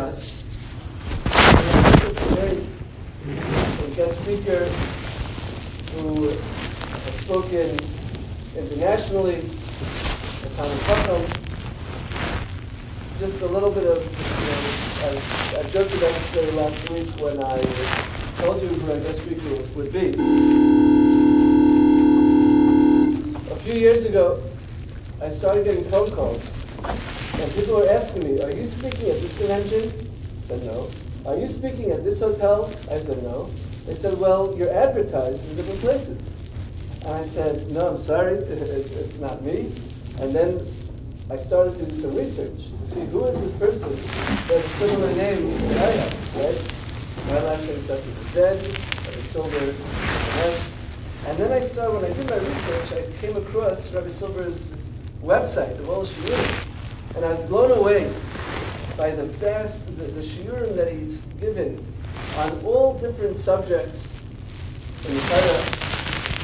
us. A guest speaker who has spoken internationally, just a little bit of, you know, I, I joked about this last week when I told you who our guest speaker would be. A few years ago, I started getting phone calls, and people were asking me, are you speaking at this convention? I said, no. Are you speaking at this hotel? I said, no. They said, well, you're advertised in different places. And I said, no, I'm sorry, it's not me. And then I started to do some research to see who is this person that has a similar name that I have, right? My last name starts with a Z, Rabbi Silber, and then I saw, when I did my research, I came across Rabbi Silber's website, the All Shiurim, and I was blown away by the vast, the, the shiurim that he's given on all different subjects in the Torah.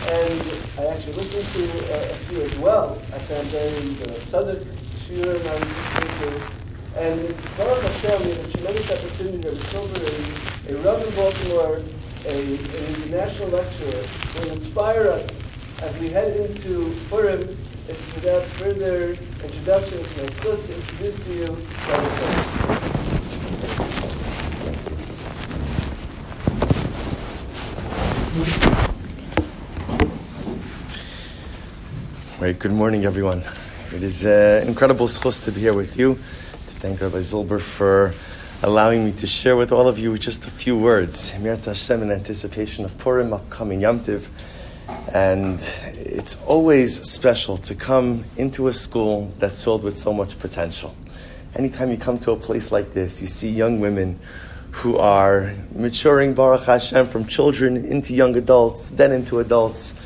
And I actually listened to uh, a few as well. I found very know, Sadek shiurim I was listening to. And Baruch Hashem, we have a tremendous opportunity to Silber, a, a Rav in Baltimore, a, an international lecturer, will inspire us as we head into Purim it's without further introduction, my supposed to introduce to you Right, good morning, everyone. It is an uh, incredible schus to be here with you. To thank Rabbi Zilber for allowing me to share with all of you just a few words. Hashem in anticipation of Purim, upcoming Yom Tiv. And it's always special to come into a school that's filled with so much potential. Anytime you come to a place like this, you see young women who are maturing Baruch Hashem from children into young adults, then into adults,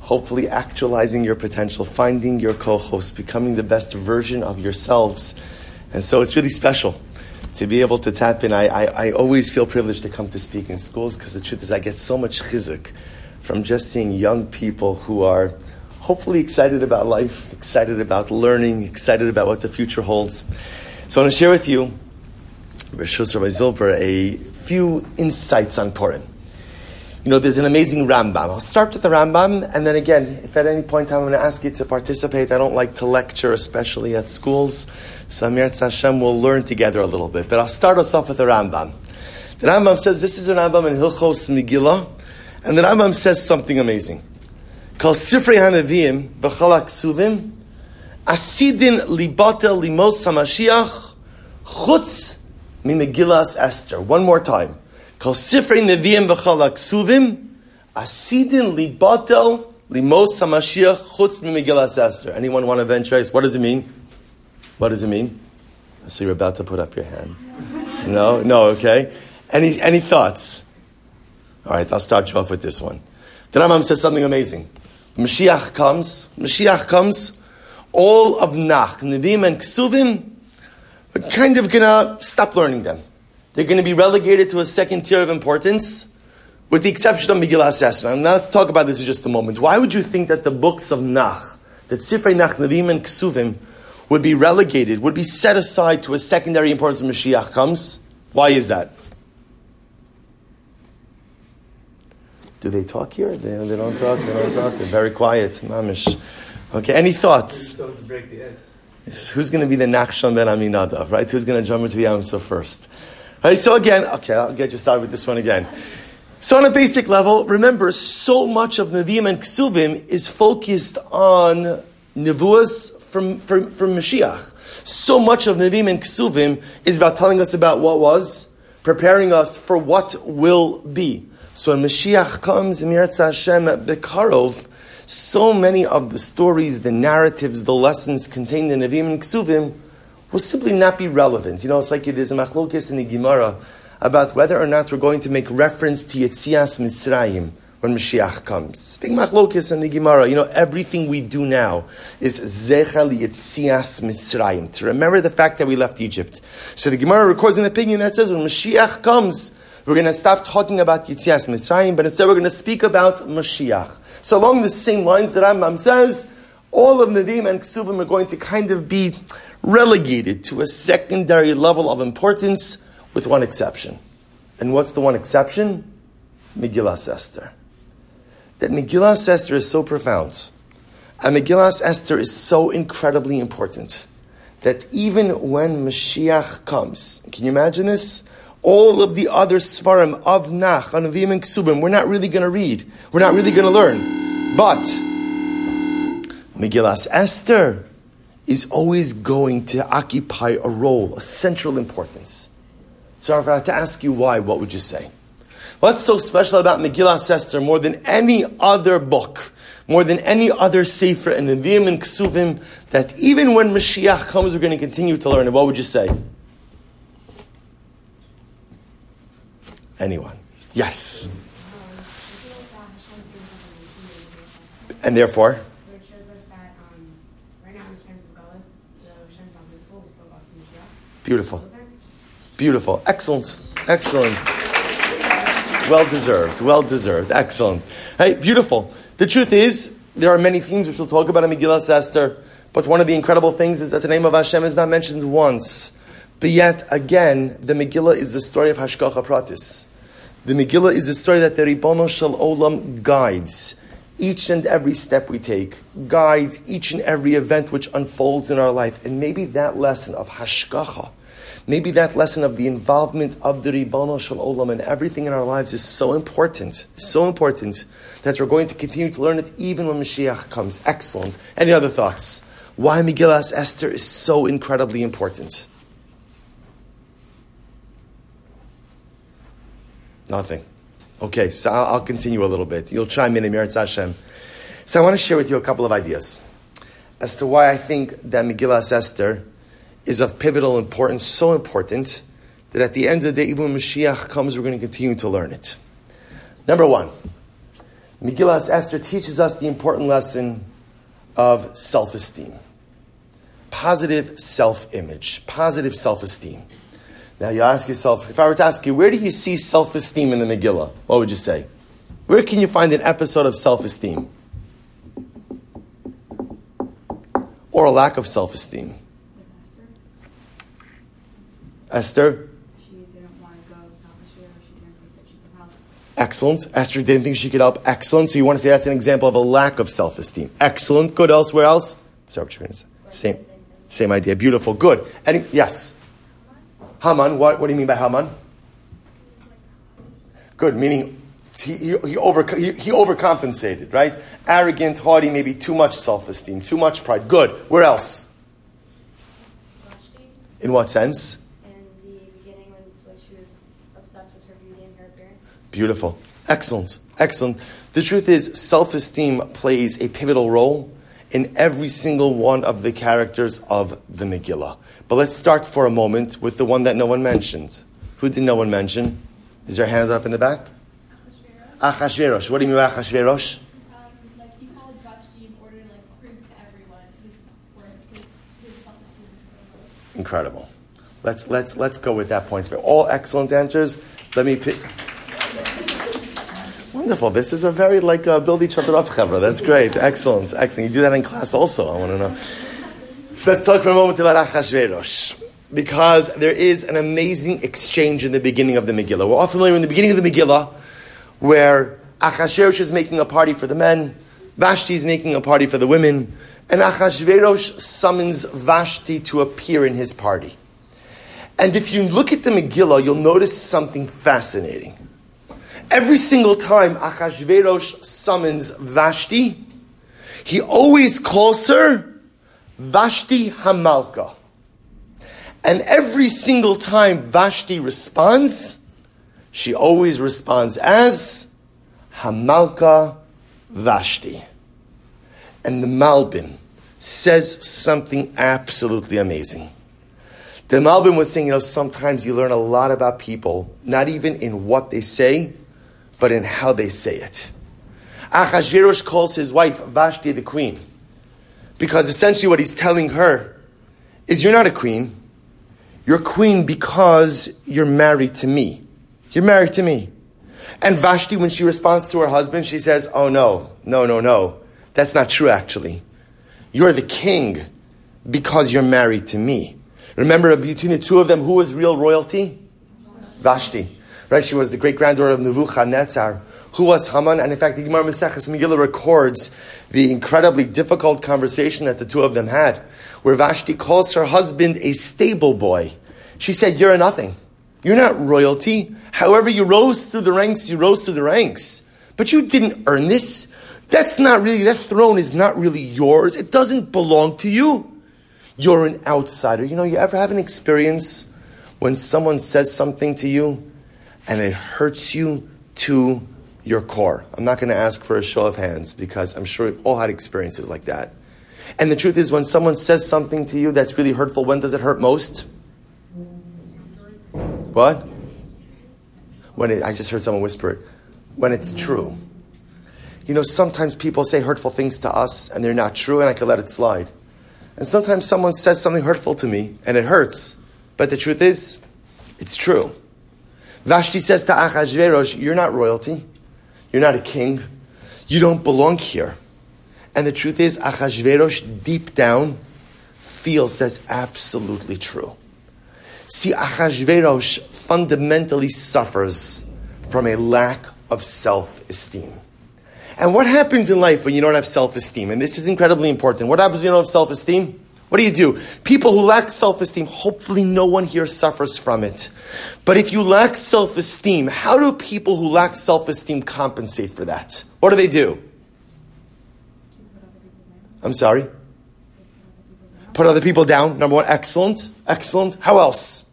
hopefully actualizing your potential, finding your co-host, becoming the best version of yourselves. And so it's really special to be able to tap in. I, I, I always feel privileged to come to speak in schools because the truth is I get so much chizuk from just seeing young people who are hopefully excited about life, excited about learning, excited about what the future holds. So I want to share with you, Rishus Rabbi Zilber, a few insights on Purim. You know, there's an amazing Rambam. I'll start with the Rambam, and then again, if at any point I'm going to ask you to participate, I don't like to lecture, especially at schools. So Amir Hashem will learn together a little bit. But I'll start us off with the Rambam. The Rambam says this is a Rambam in Hilchos Megillah, and the Rambam says something amazing. Kal Sifrei Hanavim b'chalak suvim asidin libatel limos hamashiach chutz mimegillas Esther. One more time. Kal Sifrei Neviim b'chalak suvim asidin libatel limos hamashiach chutz mimegillas Esther. Anyone want to venture? What does it mean? What does it mean? So you're about to put up your hand. No, no, okay. Any any thoughts? All right, I'll start you off with this one. The Rambam says something amazing. Mashiach comes, Mashiach comes, all of Nach, Nevi'im and Ksuvim, we're kind of gonna stop learning them. They're gonna be relegated to a second tier of importance, with the exception of Megillah Esther. Now let's talk about this in just a moment. Why would you think that the books of Nach, that Sifrei Nach, Nevi'im and Ksuvim, would be relegated, would be set aside to a secondary importance when Mashiach comes? Why is that? Do they talk here? They, they don't talk. They don't talk. They're very quiet. Mamish. Okay. Any thoughts? Who's going to be the Nachshon Ben Aminadav? Right? Who's going to jump into the Yam first? Right. So again, okay, I'll get you started with this one again. So on a basic level, remember, so much of Nevi'im and Ksuvim is focused on Nevuas from, from, from Mashiach. So much of Nevi'im and Ksuvim is about telling us about what was, preparing us for what will be. So when Mashiach comes, Emirat Hashem Bekarov, so many of the stories, the narratives, the lessons contained in Nevi'im and Ksuvim will simply not be relevant. You know, it's like there's a machlokes in the Gemara about whether or not we're going to make reference to Yetzias Mitzrayim when Mashiach comes. Big machlokes in the Gemara. You know, everything we do now is Zechel Yetzias Mitzrayim, to remember the fact that we left Egypt. So the Gemara records an opinion that says when Mashiach comes, we're going to stop talking about Yetzias Mitzrayim, but instead we're going to speak about Mashiach. So along the same lines that Rambam says, all of Nevi'im and Ksuvim are going to kind of be relegated to a secondary level of importance with one exception. And what's the one exception? Megillas Esther. That Megillas Esther is so profound, and Megillas Esther is so incredibly important that even when Mashiach comes, can you imagine this? All of the other Sefarim of Nach, Anavim, and Ksuvim, we're not really going to read. We're not really going to learn. But Megillas Esther is always going to occupy a role, a central importance. So if I had to ask you why, what would you say? What's so special about Megillas Esther more than any other book, more than any other Sefer and Nevi'im and Ksuvim, that even when Mashiach comes, we're going to continue to learn it? What would you say? Anyone? Yes. And therefore? So it shows us that um, right now in terms of Galus, the Hashem's not visible, we still Yes. And therefore? Beautiful. Beautiful. Excellent. Excellent. Well deserved. Well deserved. Excellent. Hey, beautiful. The truth is, there are many themes which we'll talk about in Megillah Esther, but one of the incredible things is that the name of Hashem is not mentioned once. But yet, again, the Megillah is the story of Hashgacha Pratis. The Megillah is a story that the Ribono Shel Olam guides each and every step we take, guides each and every event which unfolds in our life. And maybe that lesson of Hashgacha, maybe that lesson of the involvement of the Ribono Shel Olam and everything in our lives is so important, so important that we're going to continue to learn it even when Mashiach comes. Excellent. Any other thoughts? Why Megillah Esther is so incredibly important? Nothing. Okay, so I'll, continue a little bit. You'll chime in, Emir Hashem. So I want to share with you a couple of ideas as to why I think that Megillah Esther is of pivotal importance, so important that at the end of the day, even when Mashiach comes, we're going to continue to learn it. Number one, Megillah Esther teaches us the important lesson of self-esteem. Positive self-image, positive self-esteem. Now you ask yourself, if I were to ask you, where do you see self-esteem in the Megillah? What would you say? Where can you find an episode of self-esteem? Or a lack of self-esteem? Esther? She didn't want to go without Mashiach, she didn't think that she could help. Excellent. Esther didn't think she could help. Excellent. So you want to say that's an example of a lack of self-esteem. Excellent. Good. Elsewhere else? Sorry, what you're going to say. Same, same idea. Beautiful. Good. Any, yes. Haman. What, what do you mean by Haman? Good. Meaning he, he, he, over, he, he overcompensated, right? Arrogant, haughty, maybe too much self-esteem, too much pride. Good. Where else? In what sense? in the beginning when she was obsessed with her beauty and her appearance. Beautiful. Excellent. Excellent. The truth is, self esteem plays a pivotal role in every single one of the characters of the Megillah. But let's start for a moment with the one that no one mentioned. Who did no one mention? Is there a hand up in the back? Achashverosh. What do you mean by Achashverosh? Um, like he called Vashti in order like prove to everyone his his, his self-esteem is so low. Incredible. Let's, let's, let's go with that point. All excellent answers. Let me pick. Wonderful. This is a very like uh, build each other up, Chevra. That's great. Excellent. Excellent. You do that in class also. I want to know. So let's talk for a moment about Achashverosh. Because there is an amazing exchange in the beginning of the Megillah. We're all familiar in the beginning of the Megillah where Achashverosh is making a party for the men, Vashti is making a party for the women, and Achashverosh summons Vashti to appear in his party. And if you look at the Megillah, you'll notice something fascinating. Every single time Achashverosh summons Vashti, he always calls her Vashti Hamalka. And every single time Vashti responds, she always responds as Hamalka Vashti. And the Malbim says something absolutely amazing. The Malbim was saying, you know, sometimes you learn a lot about people, not even in what they say, but in how they say it. Achashverosh calls his wife Vashti the queen. Because essentially what he's telling her is you're not a queen. You're queen because you're married to me. You're married to me. And Vashti, when she responds to her husband, she says, Oh no, no, no, no. That's not true actually. You're the king because you're married to me. Remember between the two of them, who was real royalty? Vashti. Right? She was the great granddaughter of Nebuchadnezzar. Who was Haman? And in fact, the Gemara Maseches Megillah records the incredibly difficult conversation that the two of them had, where Vashti calls her husband a stable boy. She said, You're nothing. You're not royalty. However, you rose through the ranks, you rose through the ranks. But you didn't earn this. That's not really, that throne is not really yours. It doesn't belong to you. You're an outsider. You know, you ever have an experience when someone says something to you and it hurts you to your core? I'm not going to ask for a show of hands because I'm sure we've all had experiences like that. And the truth is, when someone says something to you that's really hurtful, when does it hurt most? What? When it, I just heard someone whisper it. When it's true. You know, sometimes people say hurtful things to us and they're not true, and I can let it slide. And sometimes someone says something hurtful to me and it hurts, but the truth is, it's true. Vashti says to Achashverosh, You're not royalty. You're not a king. You don't belong here. And the truth is, Achashverosh deep down feels that's absolutely true. See, Achashverosh fundamentally suffers from a lack of self esteem. And what happens in life when you don't have self esteem? And this is incredibly important. What happens when you don't have self esteem? What do you do? People who lack self esteem, hopefully no one here suffers from it. But if you lack self esteem, how do people who lack self esteem compensate for that? What do they do? I'm sorry? Put other people down. Number one, excellent. Excellent. How else?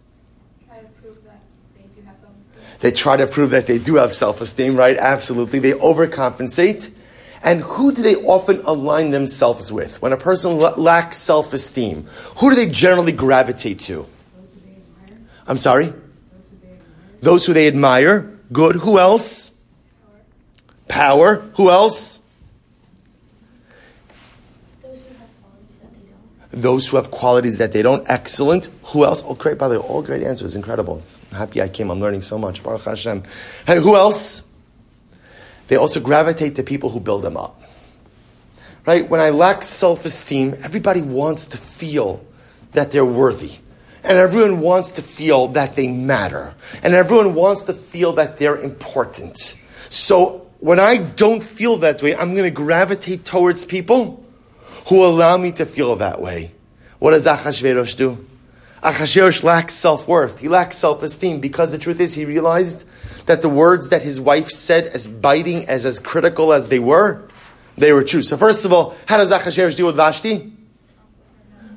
They try to prove that they do have self esteem, right? Absolutely. They overcompensate. And who do they often align themselves with? When a person l- lacks self esteem, who do they generally gravitate to? I'm sorry? Those who they admire. Good. Who else? Power. Who else? Those who have qualities that they don't. Excellent. Who else? Oh, great. By the way, all great answers. Incredible. I'm happy I came. I'm learning so much. Baruch Hashem. Hey, who else? They also gravitate to people who build them up. Right? When I lack self esteem, everybody wants to feel that they're worthy. And everyone wants to feel that they matter. And everyone wants to feel that they're important. So when I don't feel that way, I'm going to gravitate towards people who allow me to feel that way. What does Achashverosh do? Achashverosh lacks self worth. He lacks self esteem because the truth is he realized that the words that his wife said, as biting, as as critical as they were, they were true. So first of all, how does Achashverosh deal with Vashti?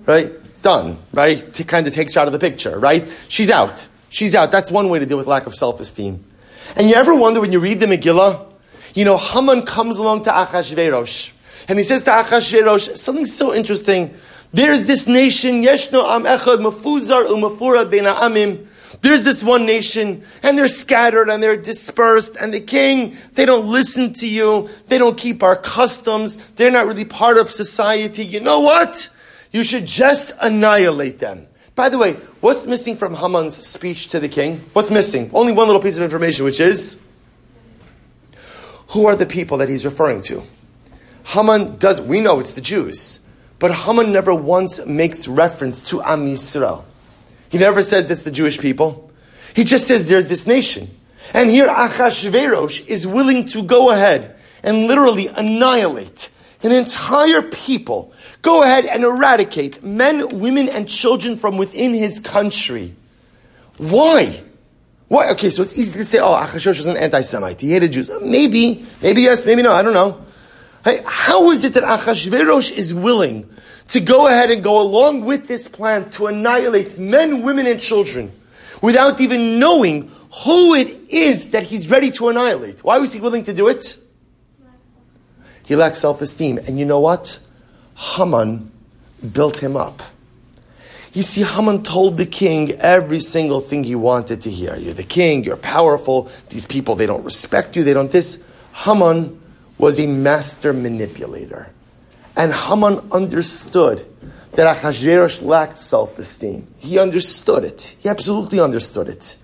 Right? Done. Right? T- kind of takes her out of the picture. Right? She's out. She's out. That's one way to deal with lack of self esteem. And you ever wonder when you read the Megillah, you know, Haman comes along to Achashverosh, and he says to Achashverosh, something so interesting. There's this nation, Yeshno Am Echad, Mafuzar Umafura Ben Amim. There's this one nation, and they're scattered and they're dispersed, and the king, they don't listen to you, they don't keep our customs, they're not really part of society. You know what? You should just annihilate them. By the way, what's missing from Haman's speech to the king? What's missing? Only one little piece of information, which is who are the people that he's referring to? Haman does, we know it's the Jews, but Haman never once makes reference to Am Yisrael. He never says it's the Jewish people. He just says there's this nation. And here Achashverosh is willing to go ahead and literally annihilate an entire people. Go ahead and eradicate men, women, and children from within his country. Why? Why? Okay, so it's easy to say, oh, Achashverosh was an anti-Semite. He hated Jews. Maybe, maybe yes, maybe no, I don't know. Hey, how is it that Achashverosh is willing to go ahead and go along with this plan to annihilate men, women, and children without even knowing who it is that he's ready to annihilate? Why was he willing to do it? He lacks self-esteem. And you know what? Haman built him up. You see, Haman told the king every single thing he wanted to hear. You're the king, you're powerful, these people, they don't respect you, they don't this. Haman was a master manipulator. And Haman understood that Achashverosh lacked self-esteem. He understood it. He absolutely understood it.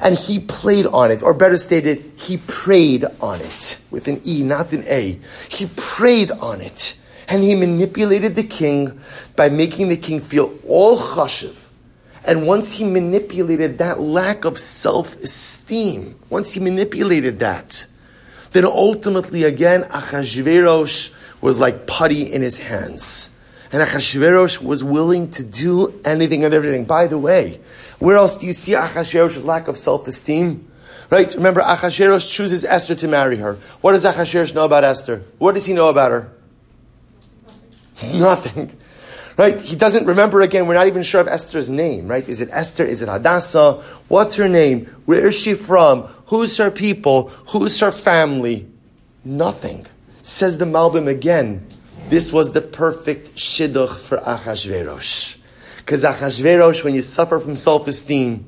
And he played on it, or better stated, he preyed on it, with an E, not an A. He preyed on it. And he manipulated the king by making the king feel all chashiv And once he manipulated that lack of self esteem, once he manipulated that, then ultimately again, Achashverosh was like putty in his hands. And Achashverosh was willing to do anything and everything. By the way, where else do you see Achashverosh's lack of self esteem? Right? Remember, Achashverosh chooses Esther to marry her. What does Achashverosh know about Esther? What does he know about her? Nothing. Right? He doesn't remember again. We're not even sure of Esther's name, right? Is it Esther? Is it Hadassah? What's her name? Where is she from? Who's her people? Who's her family? Nothing. Says the Malbim again. This was the perfect shidduch for Achashverosh. Because Achashverosh, when you suffer from self-esteem,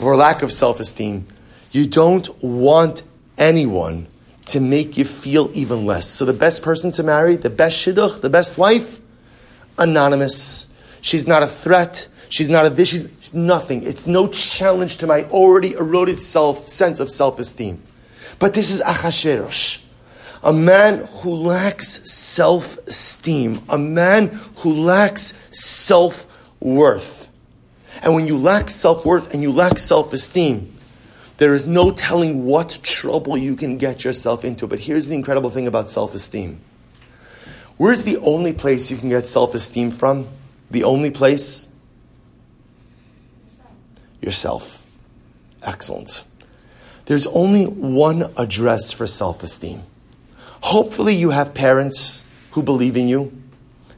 or lack of self-esteem, you don't want anyone to make you feel even less. So the best person to marry, the best shidduch, the best wife, anonymous. She's not a threat. She's not a this. She's nothing. It's no challenge to my already eroded self sense of self esteem. But this is Achashverosh, a man who lacks self esteem, a man who lacks self worth. And when you lack self worth and you lack self esteem, there is no telling what trouble you can get yourself into. But here's the incredible thing about self esteem Where's the only place you can get self esteem from? The only place? Yourself. Excellent. There's only one address for self esteem. Hopefully, you have parents who believe in you,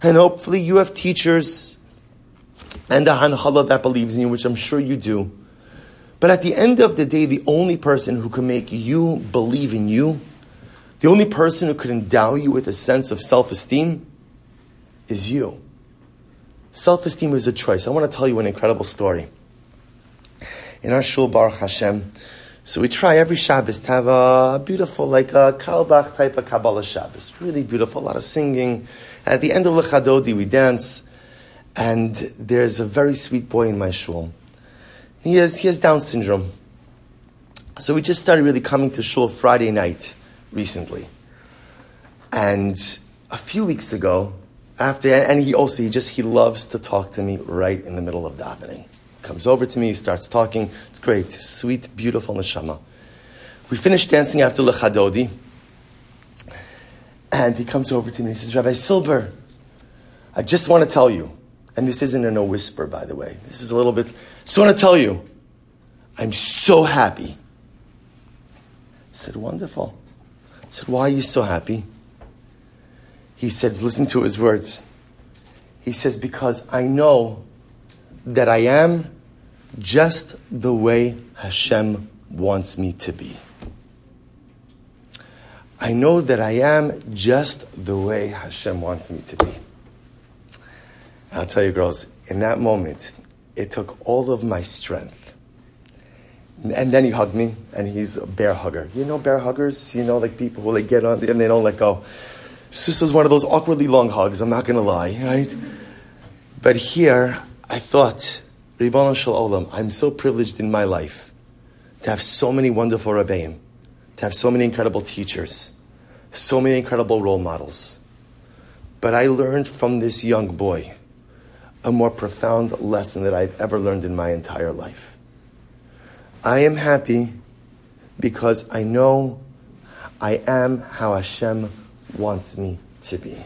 and hopefully, you have teachers and a hanhala that believes in you, which I'm sure you do. But at the end of the day, the only person who can make you believe in you the only person who could endow you with a sense of self esteem is you. Self esteem is a choice. I want to tell you an incredible story. In our shul, Baruch Hashem, so we try every Shabbos to have a beautiful, like a Carlebach type of Kabbalah Shabbos. Really beautiful, a lot of singing. At the end of Lechadodi, we dance. And there's a very sweet boy in my shul. He has, he has Down syndrome. So we just started really coming to shul Friday night recently. And a few weeks ago, after, and he also, he just, he loves to talk to me right in the middle of davening. Comes over to me, starts talking. It's great, sweet, beautiful neshama. We finish dancing after Lechadodi, and he comes over to me and he says, Rabbi Silber, I just want to tell you, and this isn't in a whisper, by the way. This is a little bit, I just want to tell you, I'm so happy. I said, wonderful. I said, Why are you so happy? He said, Listen to his words. He says, Because I know that I am just the way Hashem wants me to be. I know that I am just the way Hashem wants me to be. I'll tell you, girls, in that moment, it took all of my strength and then he hugged me, and he's a bear hugger. You know bear huggers? You know, like people who like get on and they don't let go. So this was one of those awkwardly long hugs, I'm not to lie, right? But here, I thought, Ribono Shel Olam, I'm so privileged in my life to have so many wonderful Rabbeim, to have so many incredible teachers, so many incredible role models. But I learned from this young boy a more profound lesson that I've ever learned in my entire life. I am happy because I know I am how Hashem wants me to be.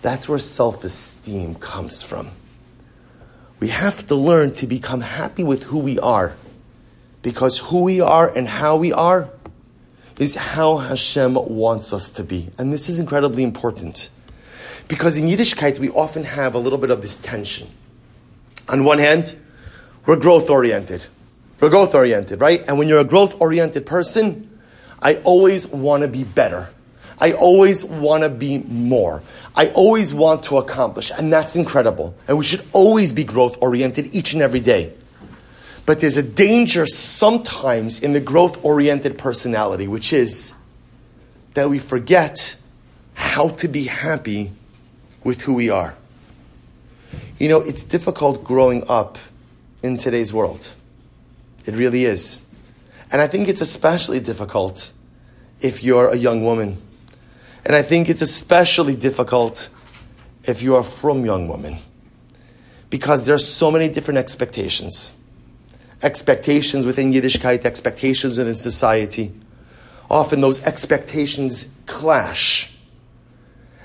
That's where self esteem comes from. We have to learn to become happy with who we are because who we are and how we are is how Hashem wants us to be. And this is incredibly important because in Yiddishkeit we often have a little bit of this tension. On one hand, we're growth oriented. We're growth oriented, right? And when you're a growth oriented person, I always want to be better. I always want to be more. I always want to accomplish. And that's incredible. And we should always be growth oriented each and every day. But there's a danger sometimes in the growth oriented personality, which is that we forget how to be happy with who we are. You know, it's difficult growing up in today's world. It really is. And I think it's especially difficult if you're a young woman. And I think it's especially difficult if you're from young women because there are so many different expectations. Expectations within Yiddishkeit, expectations within society. Often those expectations clash.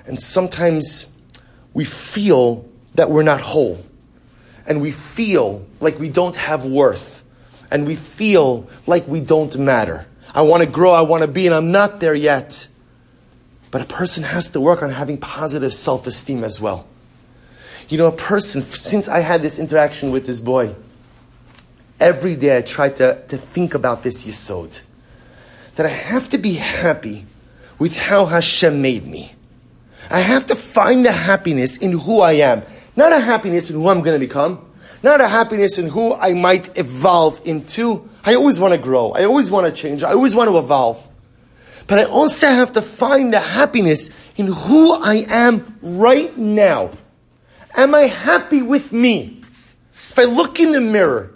And sometimes we feel that we're not whole. And we feel like we don't have worth. And we feel like we don't matter. I want to grow, I want to be, and I'm not there yet. But a person has to work on having positive self esteem as well. You know, a person, since I had this interaction with this boy, every day I try to, to think about this yisod. That I have to be happy with how Hashem made me. I have to find the happiness in who I am. Not a happiness in who I'm going to become. Not a happiness in who I might evolve into. I always want to grow. I always want to change. I always want to evolve. But I also have to find the happiness in who I am right now. Am I happy with me? If I look in the mirror,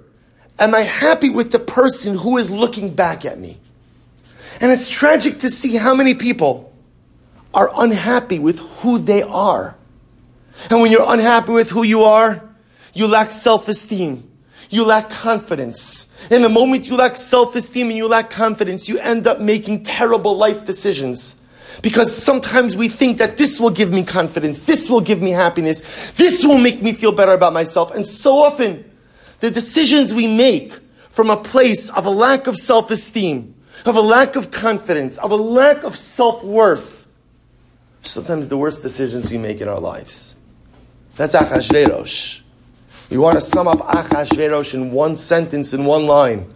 am I happy with the person who is looking back at me? And it's tragic to see how many people are unhappy with who they are. And when you're unhappy with who you are, you lack self-esteem. You lack confidence. In the moment you lack self-esteem and you lack confidence, you end up making terrible life decisions. Because sometimes we think that this will give me confidence, this will give me happiness, this will make me feel better about myself. And so often, the decisions we make from a place of a lack of self esteem, of a lack of confidence, of a lack of self worth, sometimes the worst decisions we make in our lives. That's Achashverosh. We want to sum up Achashverosh in one sentence, in one line.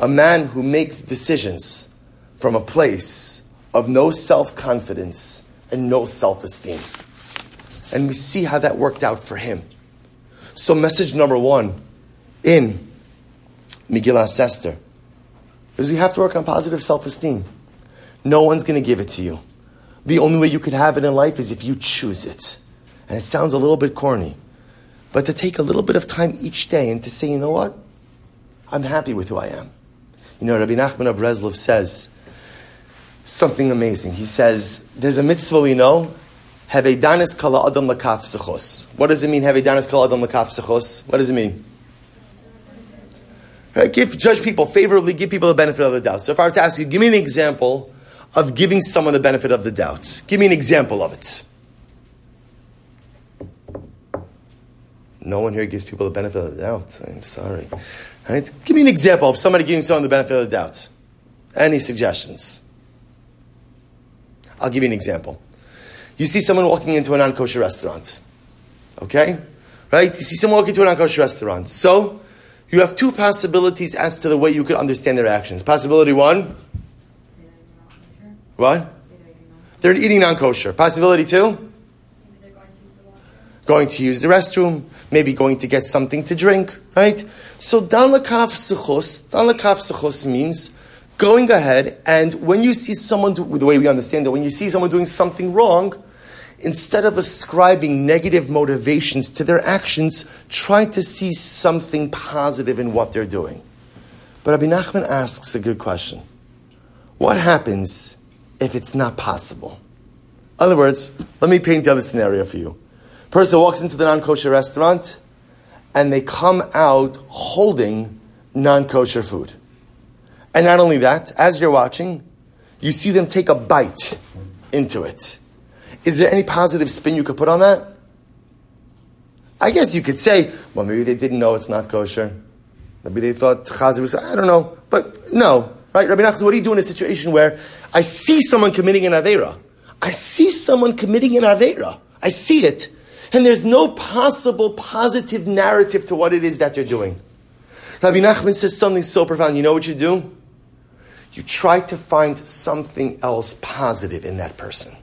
A man who makes decisions from a place of no self confidence and no self esteem. And we see how that worked out for him. So, message number one in Megillah Esther is you have to work on positive self esteem. No one's going to give it to you. The only way you could have it in life is if you choose it. And it sounds a little bit corny, but to take a little bit of time each day and to say, you know what? I'm happy with who I am. You know, Rabbi Nachman of Breslov says something amazing. He says, there's a mitzvah we know, have Hevedanis kala adam lakaf sechos. What does it mean, have Hevedanis kala adam lakaf sechos? What does it mean? Give, judge people favorably, give people the benefit of the doubt. So if I were to ask you, give me an example of giving someone the benefit of the doubt. Give me an example of it. No one here gives people the benefit of the doubt. I'm sorry. Right? Give me an example of somebody giving someone the benefit of the doubt. Any suggestions? I'll give you an example. You see someone walking into a non kosher restaurant. Okay? Right? You see someone walking into a non kosher restaurant. So, you have two possibilities as to the way you could understand their actions. Possibility one what? They're eating non kosher. Possibility two? Going to use the restroom, maybe going to get something to drink, right? So dan lekaf sechus, dan lekaf sechus means going ahead and when you see someone, do, the way we understand it, when you see someone doing something wrong, instead of ascribing negative motivations to their actions, try to see something positive in what they're doing. But Rabbi Nachman asks a good question. What happens if it's not possible? In other words, let me paint the other scenario for you. Person walks into the non-kosher restaurant and they come out holding non-kosher food. And not only that, as you're watching, you see them take a bite into it. Is there any positive spin you could put on that? I guess you could say, well, maybe they didn't know it's not kosher. Maybe they thought chazir was, I don't know. But no, right? Rabbi Nachman, what do you do in a situation where I see someone committing an Avera? I see someone committing an Avera. I see it. And there's no possible positive narrative to what it is that they're doing. Rabbi Nachman says something so profound. You know what you do? You try to find something else positive in that person.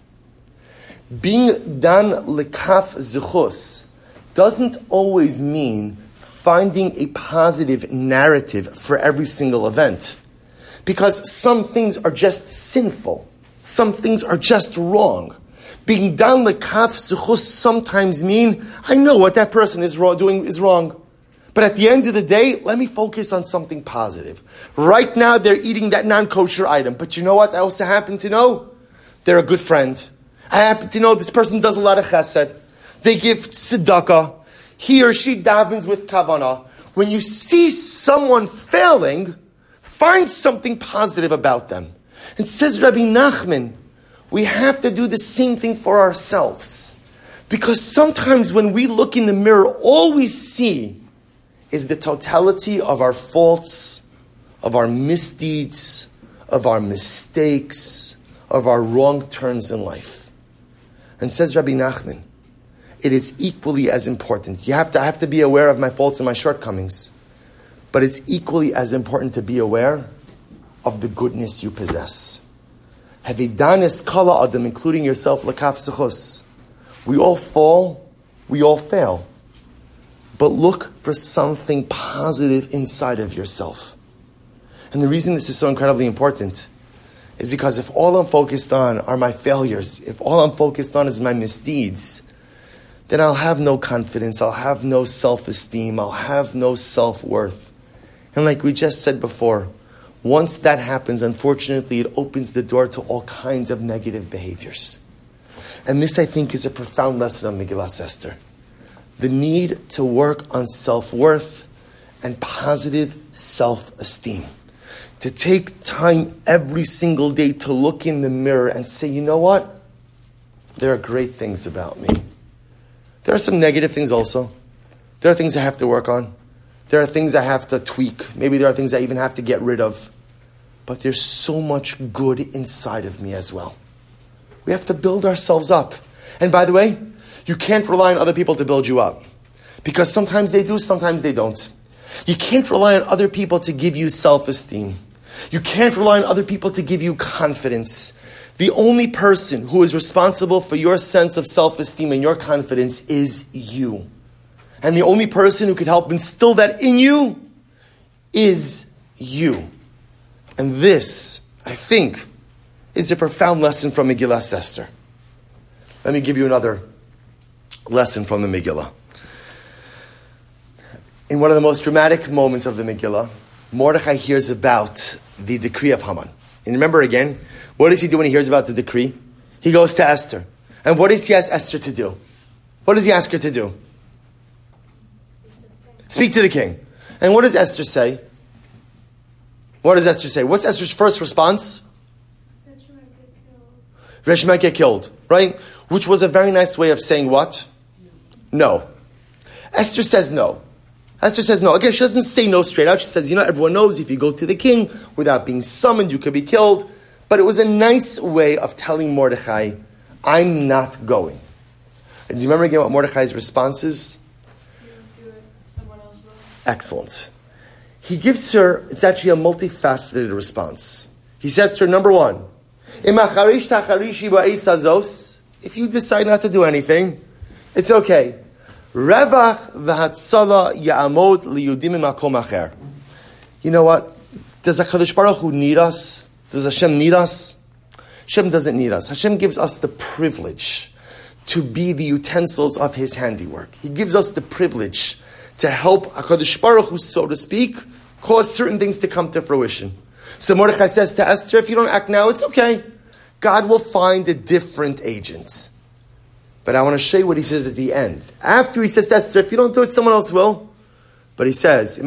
Being dan lekaf zuchus doesn't always mean finding a positive narrative for every single event. Because some things are just sinful. Some things are just wrong. Being dan lekaf zuchus sometimes mean, I know what that person is wrong, doing is wrong. But at the end of the day, let me focus on something positive. Right now, they're eating that non kosher item. But you know what? I also happen to know they're a good friend. I happen to know this person does a lot of chesed. They give tzedakah. he or she davens with kavana. When you see someone failing, find something positive about them. And says Rabbi Nachman, we have to do the same thing for ourselves. Because sometimes when we look in the mirror, all we see is the totality of our faults, of our misdeeds, of our mistakes, of our wrong turns in life. And says Rabbi Nachman, it is equally as important. You have to, I have to be aware of my faults and my shortcomings. But it's equally as important to be aware of the goodness you possess. Havidanis kala adam, including yourself, lakaf sechus. We all fall, we all fail. But look for something positive inside of yourself. And the reason this is so incredibly important is because if all I'm focused on are my failures, if all I'm focused on is my misdeeds, then I'll have no confidence, I'll have no self esteem, I'll have no self worth. And like we just said before, once that happens, unfortunately, it opens the door to all kinds of negative behaviors. And this, I think, is a profound lesson on Megillah Esther. The need to work on self worth and positive self esteem. To take time every single day to look in the mirror and say, you know what? There are great things about me. There are some negative things also. There are things I have to work on. There are things I have to tweak. Maybe there are things I even have to get rid of. But there's so much good inside of me as well. We have to build ourselves up. And by the way, you can't rely on other people to build you up. Because sometimes they do, sometimes they don't. You can't rely on other people to give you self esteem. You can't rely on other people to give you confidence. The only person who is responsible for your sense of self esteem and your confidence is you. And the only person who could help instill that in you is you. And this, I think, is a profound lesson from Megillah Esther. Let me give you another lesson from the Megillah. In one of the most dramatic moments of the Megillah, Mordechai hears about the decree of Haman. And remember again, what does he do when he hears about the decree? He goes to Esther. And what does he ask Esther to do? What does he ask her to do? Speak to the king. And what does Esther say? What does Esther say? What's Esther's first response? Resh might get killed, right? Which was a very nice way of saying what? No. Esther says no. Esther says no. Again, she doesn't say no straight out. She says, you know, everyone knows if you go to the king without being summoned, you could be killed. But it was a nice way of telling Mordechai, I'm not going. And do you remember again what Mordechai's response is? Excellent. He gives her, it's actually a multifaceted response. He says to her, number one, if you decide not to do anything, it's okay. Revach ya'amod. You know what? Does HaKadosh Baruch Hu need us? Does Hashem need us? Hashem doesn't need us. Hashem gives us the privilege to be the utensils of His handiwork. He gives us the privilege to help HaKadosh Baruch Hu, so to speak, cause certain things to come to fruition. So Mordechai says to Esther, if you don't act now, it's okay. God will find a different agent. But I want to show you what he says at the end. After he says to Esther, if you don't do it, someone else will. But he says.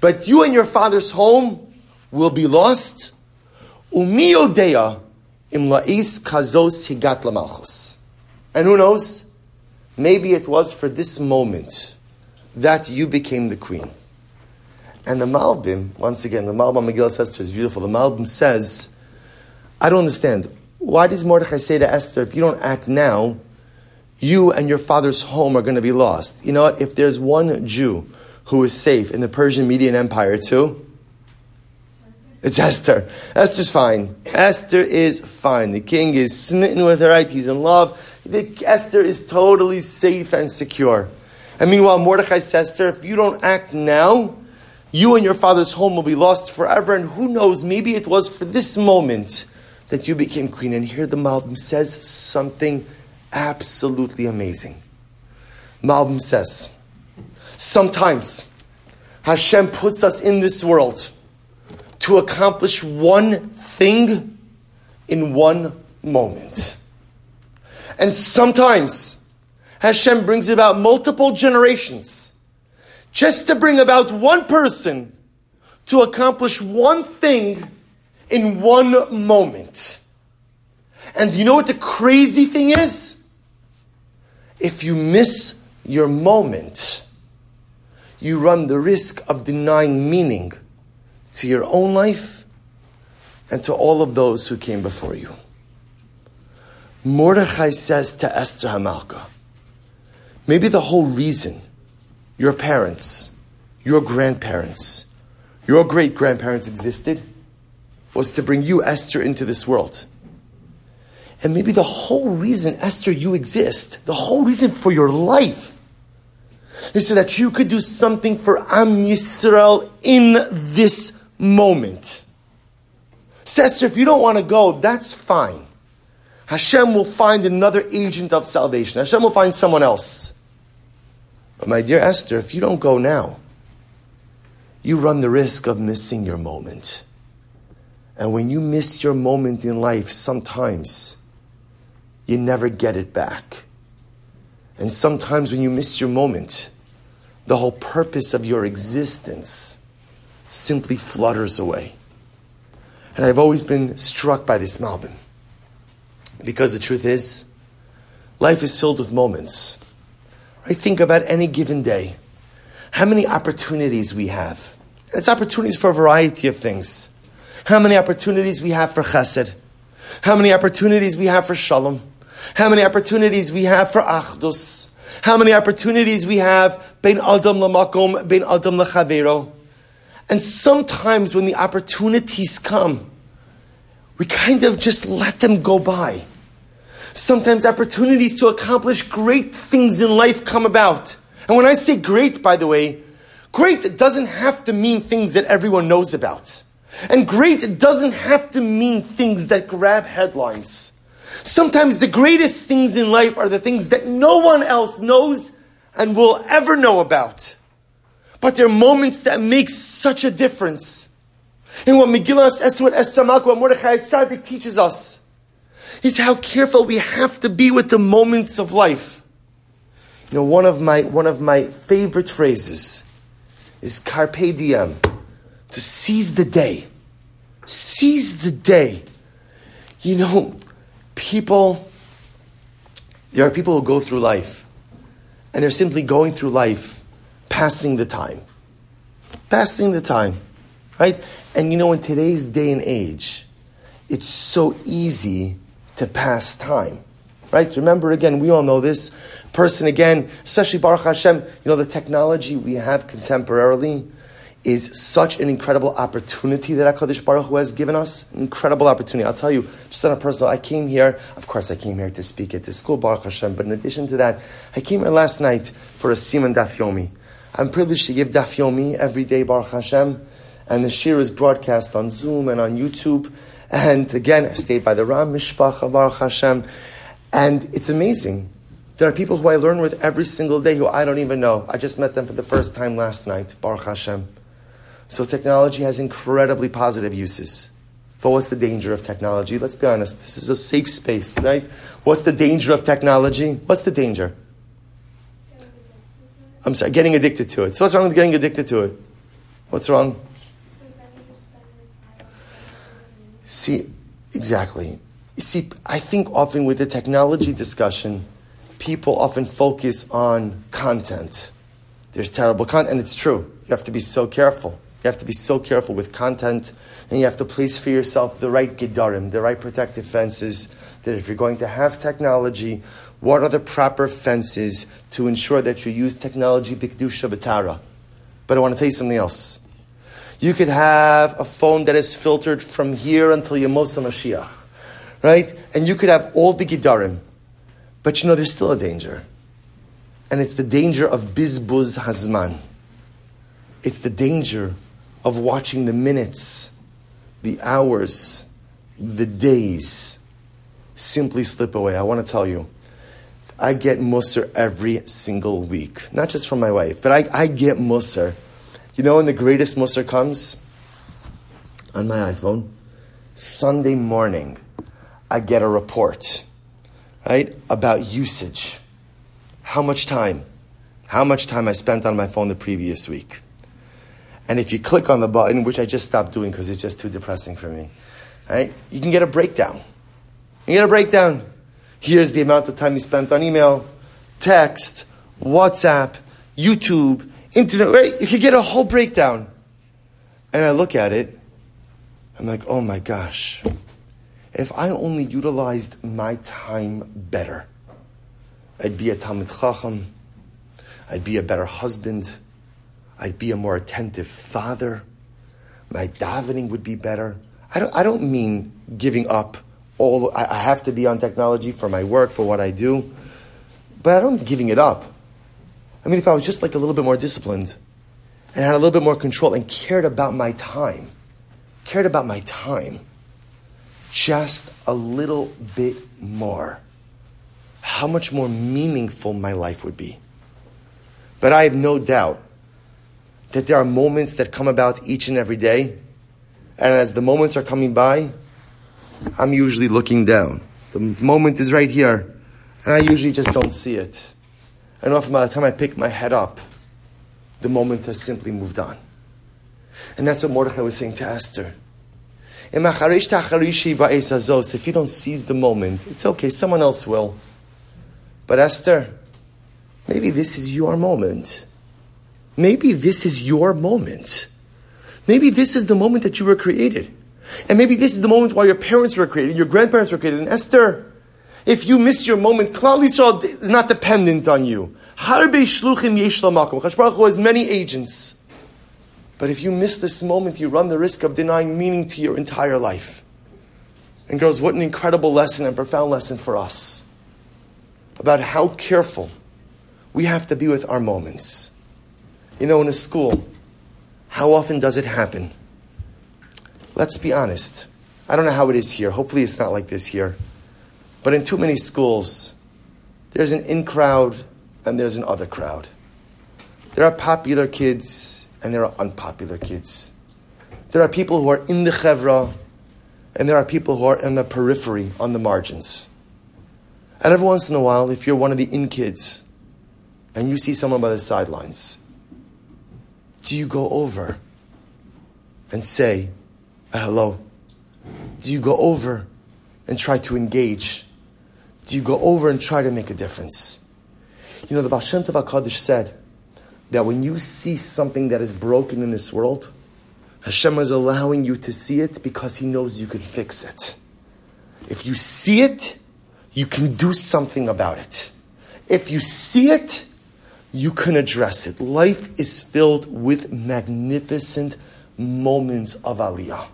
But you and your father's home will be lost. Umi odeya im la'is kazos higat lamalchus. And who knows? Maybe it was for this moment that you became the queen. And the Malbim, once again, the Malbim Megillah says is beautiful. The Malbim says, I don't understand. Why does Mordechai say to Esther, if you don't act now, you and your father's home are going to be lost? You know what? If there's one Jew who is safe in the Persian Median Empire too, it's Esther. Esther's fine. Esther is fine. The king is smitten with her, right? He's in love. The, Esther is totally safe and secure. And meanwhile, Mordechai says to her, if you don't act now, you and your father's home will be lost forever. And who knows, maybe it was for this moment that you became queen. And here the Malbim says something absolutely amazing. Malbim says, sometimes Hashem puts us in this world to accomplish one thing in one moment. And sometimes Hashem brings about multiple generations just to bring about one person to accomplish one thing in one moment. And you know what the crazy thing is? If you miss your moment, you run the risk of denying meaning to your own life and to all of those who came before you. Mordechai says to Esther Hamalka, maybe the whole reason your parents, your grandparents, your great grandparents existed was to bring you, Esther, into this world. And maybe the whole reason, Esther, you exist, the whole reason for your life is so that you could do something for Am Yisrael in this moment. Esther, if you don't want to go, that's fine. Hashem will find another agent of salvation. Hashem will find someone else. But my dear Esther, if you don't go now, you run the risk of missing your moment. And when you miss your moment in life, sometimes you never get it back. And sometimes when you miss your moment, the whole purpose of your existence simply flutters away. And I've always been struck by this Malbim. Because the truth is, life is filled with moments. Right? Think about any given day. How many opportunities we have. It's opportunities for a variety of things. How many opportunities we have for chesed. How many opportunities we have for shalom. How many opportunities we have for achdus. How many opportunities we have bein adam lamakom, bein adam lachavero. And sometimes when the opportunities come, we kind of just let them go by. Sometimes opportunities to accomplish great things in life come about. And when I say great, by the way, great doesn't have to mean things that everyone knows about. And great doesn't have to mean things that grab headlines. Sometimes the greatest things in life are the things that no one else knows and will ever know about. But there are moments that make such a difference. And what Megillah Esther, what Esther Malka, what Mordechai Tzaddik teaches us is how careful we have to be with the moments of life. You know, one of my, one of my favorite phrases is carpe diem, to seize the day. Seize the day. You know, people, there are people who go through life and they're simply going through life passing the time. Passing the time, right? And you know, in today's day and age, it's so easy to pass time. Right? Remember again, we all know this person again, especially Baruch Hashem, you know, the technology we have contemporarily is such an incredible opportunity that HaKadosh Baruch Hu has given us. Incredible opportunity. I'll tell you, just on a personal, I came here, of course I came here to speak at the school, Baruch Hashem, but in addition to that, I came here last night for a Simon Daf Yomi. I'm privileged to give Daf Yomi every day, Baruch Hashem, and the shiur is broadcast on Zoom and on YouTube. And again, I stayed by the Ram Mishpacha, Baruch Hashem. And it's amazing. There are people who I learn with every single day who I don't even know. I just met them for the first time last night, Baruch Hashem. So technology has incredibly positive uses. But what's the danger of technology? Let's be honest. This is a safe space, right? What's the danger of technology? What's the danger? I'm sorry, getting addicted to it. So what's wrong with getting addicted to it? What's wrong? See, exactly. You see, I think often with the technology discussion, people often focus on content. There's terrible content, and it's true. You have to be so careful. You have to be so careful with content, and you have to place for yourself the right gidarim, the right protective fences. That if you're going to have technology, what are the proper fences to ensure that you use technology bikdusha b'tahara? But I want to tell you something else. You could have a phone that is filtered from here until Yemos HaMashiach, right? And you could have all the Gidarim. But you know, there's still a danger. And it's the danger of Bizbuz Hazman. It's the danger of watching the minutes, the hours, the days simply slip away. I want to tell you, I get Musser every single week. Not just from my wife, but I, I get Musser you know when the greatest Musar comes? On my iPhone. Sunday morning. I get a report, right, about usage. How much time? How much time I spent on my phone the previous week. And if you click on the button, which I just stopped doing because it's just too depressing for me, right, you can get a breakdown. You get a breakdown. Here's the amount of time you spent on email, text, WhatsApp, YouTube, internet, right? You can get a whole breakdown. And I look at it, I'm like, oh my gosh, if I only utilized my time better, I'd be a Talmud Chacham, I'd be a better husband, I'd be a more attentive father, my davening would be better. I don't, I don't mean giving up all, I, I have to be on technology for my work, for what I do, but I don't giving it up. I mean, if I was just like a little bit more disciplined and had a little bit more control and cared about my time, cared about my time just a little bit more, how much more meaningful my life would be. But I have no doubt that there are moments that come about each and every day, and as the moments are coming by, I'm usually looking down. The moment is right here, and I usually just don't see it. And often by the time I pick my head up, the moment has simply moved on. And that's what Mordechai was saying to Esther. If you don't seize the moment, it's okay, someone else will. But Esther, maybe this is your moment. Maybe this is your moment. Maybe this is the moment that you were created. And maybe this is the moment why your parents were created, your grandparents were created. And Esther, if you miss your moment, Klal Yisrael is not dependent on you. Harbe shluchim yesh lamakom. Baruch has many agents. But if you miss this moment, you run the risk of denying meaning to your entire life. And girls, what an incredible lesson and profound lesson for us about how careful we have to be with our moments. You know, in a school, how often does it happen? Let's be honest. I don't know how it is here. Hopefully, it's not like this here. But in too many schools, there's an in crowd and there's an other crowd. There are popular kids and there are unpopular kids. There are people who are in the chevra and there are people who are in the periphery, on the margins. And every once in a while, if you're one of the in kids and you see someone by the sidelines, do you go over and say, Uh, hello? Do you go over and try to engage? Do you go over and try to make a difference? You know, the Baal Shem Tov HaKadosh said that when you see something that is broken in this world, Hashem is allowing you to see it because He knows you can fix it. If you see it, you can do something about it. If you see it, you can address it. Life is filled with magnificent moments of aliyah.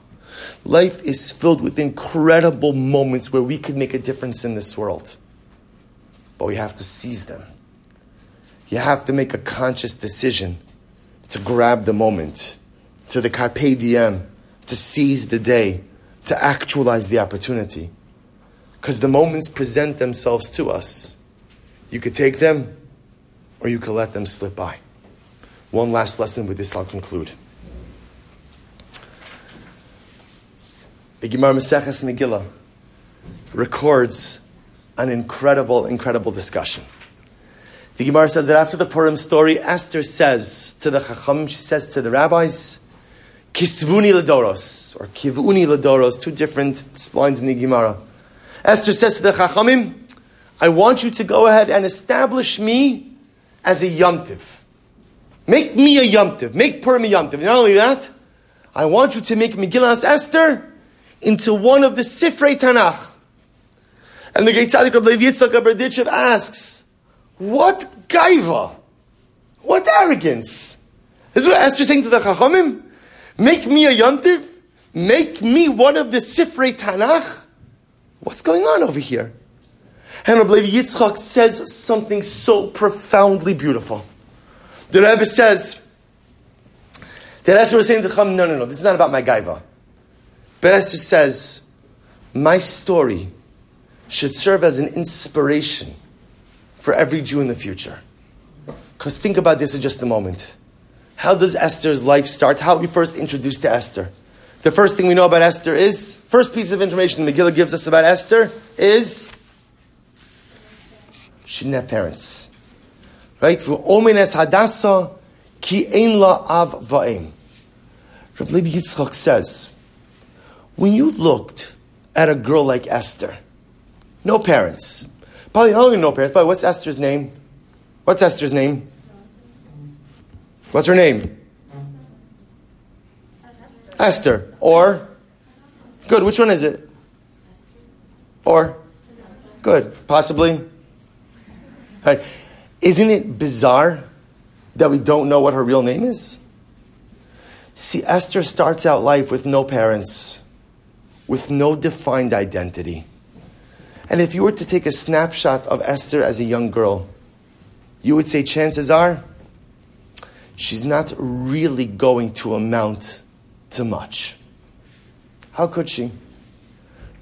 Life is filled with incredible moments where we can make a difference in this world. But we have to seize them. You have to make a conscious decision to grab the moment, to the carpe diem, to seize the day, to actualize the opportunity. Because the moments present themselves to us. You could take them or you could let them slip by. One last lesson with this I'll conclude. The Gemara Maseches Megillah records an incredible, incredible discussion. The Gemara says that after the Purim story, Esther says to the Chacham, she says to the rabbis, Kisvuni Ladoros, or Kivuni Ladoros, two different lines in the Gemara. Esther says to the Chachamim, I want you to go ahead and establish me as a yomtiv. Make me a yomtiv. Make Purim a yomtiv. Not only that, I want you to make Megillas Esther into one of the Sifrei Tanakh. And the great tzaddik Rabbi Yitzchak Berditchev asks, what gaiva? What arrogance? Is what Esther saying to the Chachamim. Make me a yontiv? Make me one of the Sifrei Tanakh? What's going on over here? And Rabbi Yitzchak says something so profoundly beautiful. The Rebbe says that Esther was saying to the Chachamim, no, no, no, this is not about my gaiva. But Esther says, my story should serve as an inspiration for every Jew in the future. Because think about this for just a moment. How does Esther's life start? How we first introduced to Esther? The first thing we know about Esther is, first piece of information Megillah gives us about Esther is she didn't have parents. Right? V'omenes hadasa ki ein la av va'em. Rabbi Yitzchak says, when you looked at a girl like Esther, no parents, probably not only no parents, but what's Esther's name? What's Esther's name? What's her name? Esther. Or? Good. Which one is it? Or? Good. Possibly? Right. Isn't it bizarre that we don't know what her real name is? See, Esther starts out life with no parents, with no defined identity. And if you were to take a snapshot of Esther as a young girl, you would say chances are she's not really going to amount to much. How could she?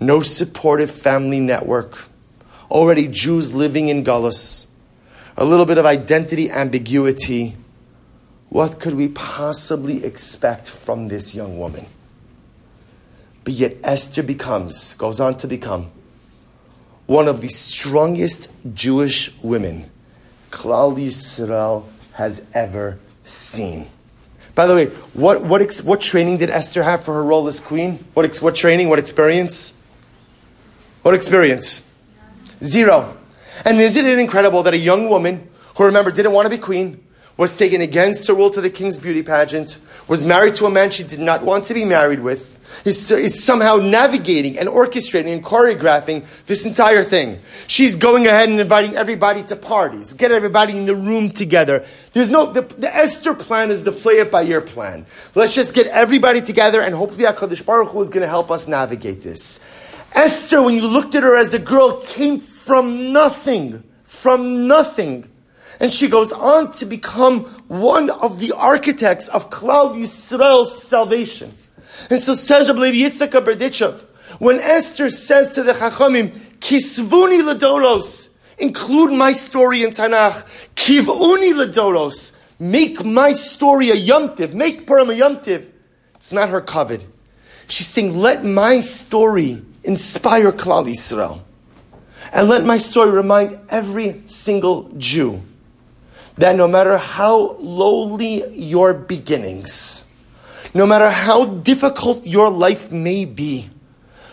No supportive family network, already Jews living in Galus, a little bit of identity ambiguity. What could we possibly expect from this young woman? But yet Esther becomes, goes on to become, one of the strongest Jewish women Klal Yisrael has ever seen. By the way, what, what, ex, what training did Esther have for her role as queen? What, ex, what training? What experience? What experience? Zero. And isn't it incredible that a young woman who, remember, didn't want to be queen, was taken against her will to the king's beauty pageant, was married to a man she did not want to be married with, is, is somehow navigating and orchestrating and choreographing this entire thing. She's going ahead and inviting everybody to parties, get everybody in the room together. There's no, the, the Esther plan is the play it by ear plan. Let's just get everybody together and hopefully HaKadosh Baruch Hu is going to help us navigate this. Esther, when you looked at her as a girl, came from nothing, from nothing. And she goes on to become one of the architects of Klal Yisrael's salvation. And so says Rabbi Yitzchak Berdichev, when Esther says to the Chachamim, Kisvuni Ladoros, include my story in Tanakh, Kivuni Ladoros, make my story a yomtiv, make Purim a yomtiv. It's not her kavod. She's saying, let my story inspire Klal Yisrael. And let my story remind every single Jew that no matter how lowly your beginnings, no matter how difficult your life may be,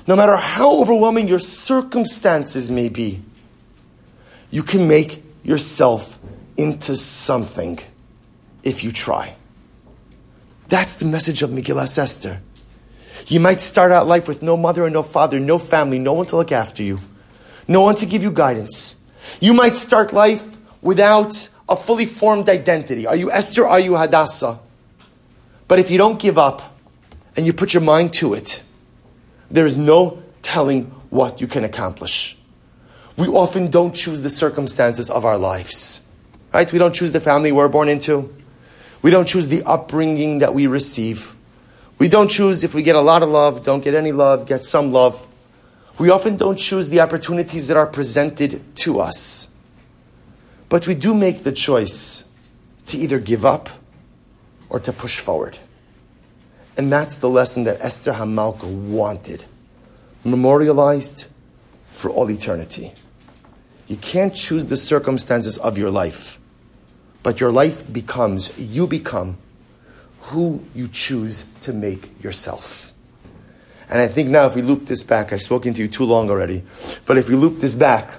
no matter how overwhelming your circumstances may be, you can make yourself into something if you try. That's the message of Megillah Esther. You might start out life with no mother and no father, no family, no one to look after you, no one to give you guidance. You might start life without a fully formed identity. Are you Esther? Are you Hadassah? But if you don't give up and you put your mind to it, there is no telling what you can accomplish. We often don't choose the circumstances of our lives. Right? We don't choose the family we're born into. We don't choose the upbringing that we receive. We don't choose if we get a lot of love, don't get any love, get some love. We often don't choose the opportunities that are presented to us. But we do make the choice to either give up or to push forward. And that's the lesson that Esther Hamalka wanted, memorialized for all eternity. You can't choose the circumstances of your life, but your life becomes, you become who you choose to make yourself. And I think now, if we loop this back, I've spoken to you too long already, but if we loop this back,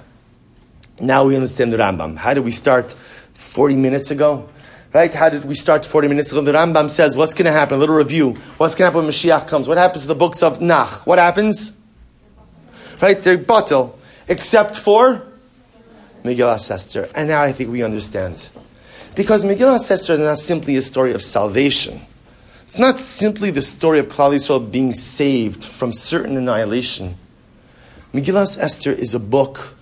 now we understand the Rambam. How did we start 40 minutes ago? Right? How did we start 40 minutes ago? The Rambam says, what's going to happen? A little review. What's going to happen when Mashiach comes? What happens to the books of Nach? What happens? Right? They're batel. Except for Megillah Esther. And now I think we understand. Because Megillah Esther is not simply a story of salvation. It's not simply the story of Klal Yisrael being saved from certain annihilation. Megillah Esther is a book,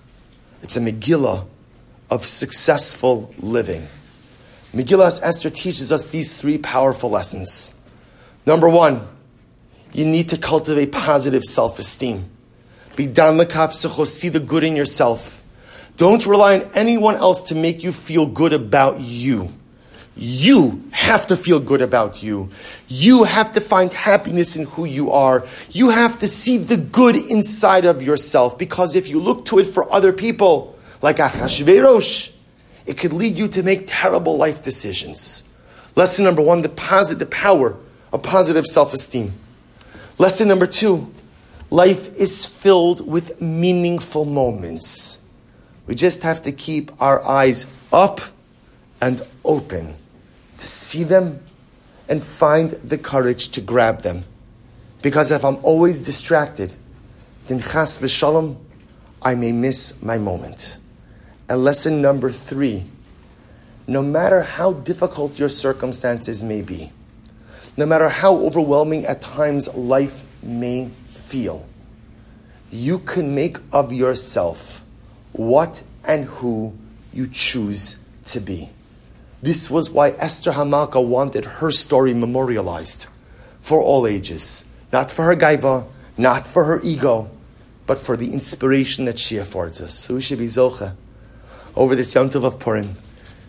it's a Megillah of successful living. Megillah Esther teaches us these three powerful lessons. Number one, you need to cultivate positive self esteem. Be dan see the good in yourself. Don't rely on anyone else to make you feel good about you. You have to feel good about you. You have to find happiness in who you are. You have to see the good inside of yourself because if you look to it for other people, like Achashverosh, it could lead you to make terrible life decisions. Lesson number one, the positive, the power of positive self-esteem. Lesson number two, life is filled with meaningful moments. We just have to keep our eyes up and open to see them and find the courage to grab them. Because if I'm always distracted, then chas v'shalom, I may miss my moment. And lesson number three, no matter how difficult your circumstances may be, no matter how overwhelming at times life may feel, you can make of yourself what and who you choose to be. This was why Esther Hamalka wanted her story memorialized for all ages. Not for her gaiva, not for her ego, but for the inspiration that she affords us. So we should be zocha over this Yom Tov of Purim.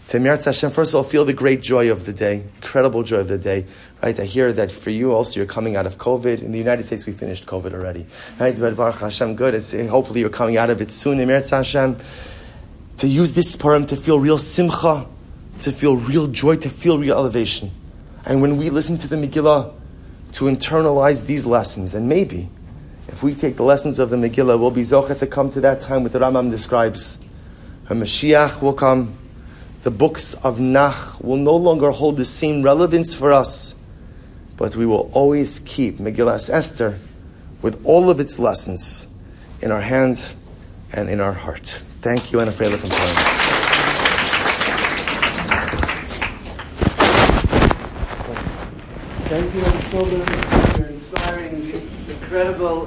To Mirat Hashem, first of all, feel the great joy of the day, incredible joy of the day. Right? I hear that for you also, you're coming out of COVID. In the United States, we finished COVID already. Right? But Baruch Hashem, good. It's, eh, hopefully, you're coming out of it soon. Eh, Mirat Hashem, to use this Purim to feel real simcha, to feel real joy, to feel real elevation. And when we listen to the Megillah, to internalize these lessons, and maybe if we take the lessons of the Megillah, we'll be zocha to come to that time what the Rambam describes. A Mashiach will come. The books of Nach will no longer hold the same relevance for us, but we will always keep Megillah Esther with all of its lessons in our hand and in our heart. Thank you, and Afrela from Poland. Thank you, children, for inspiring these incredible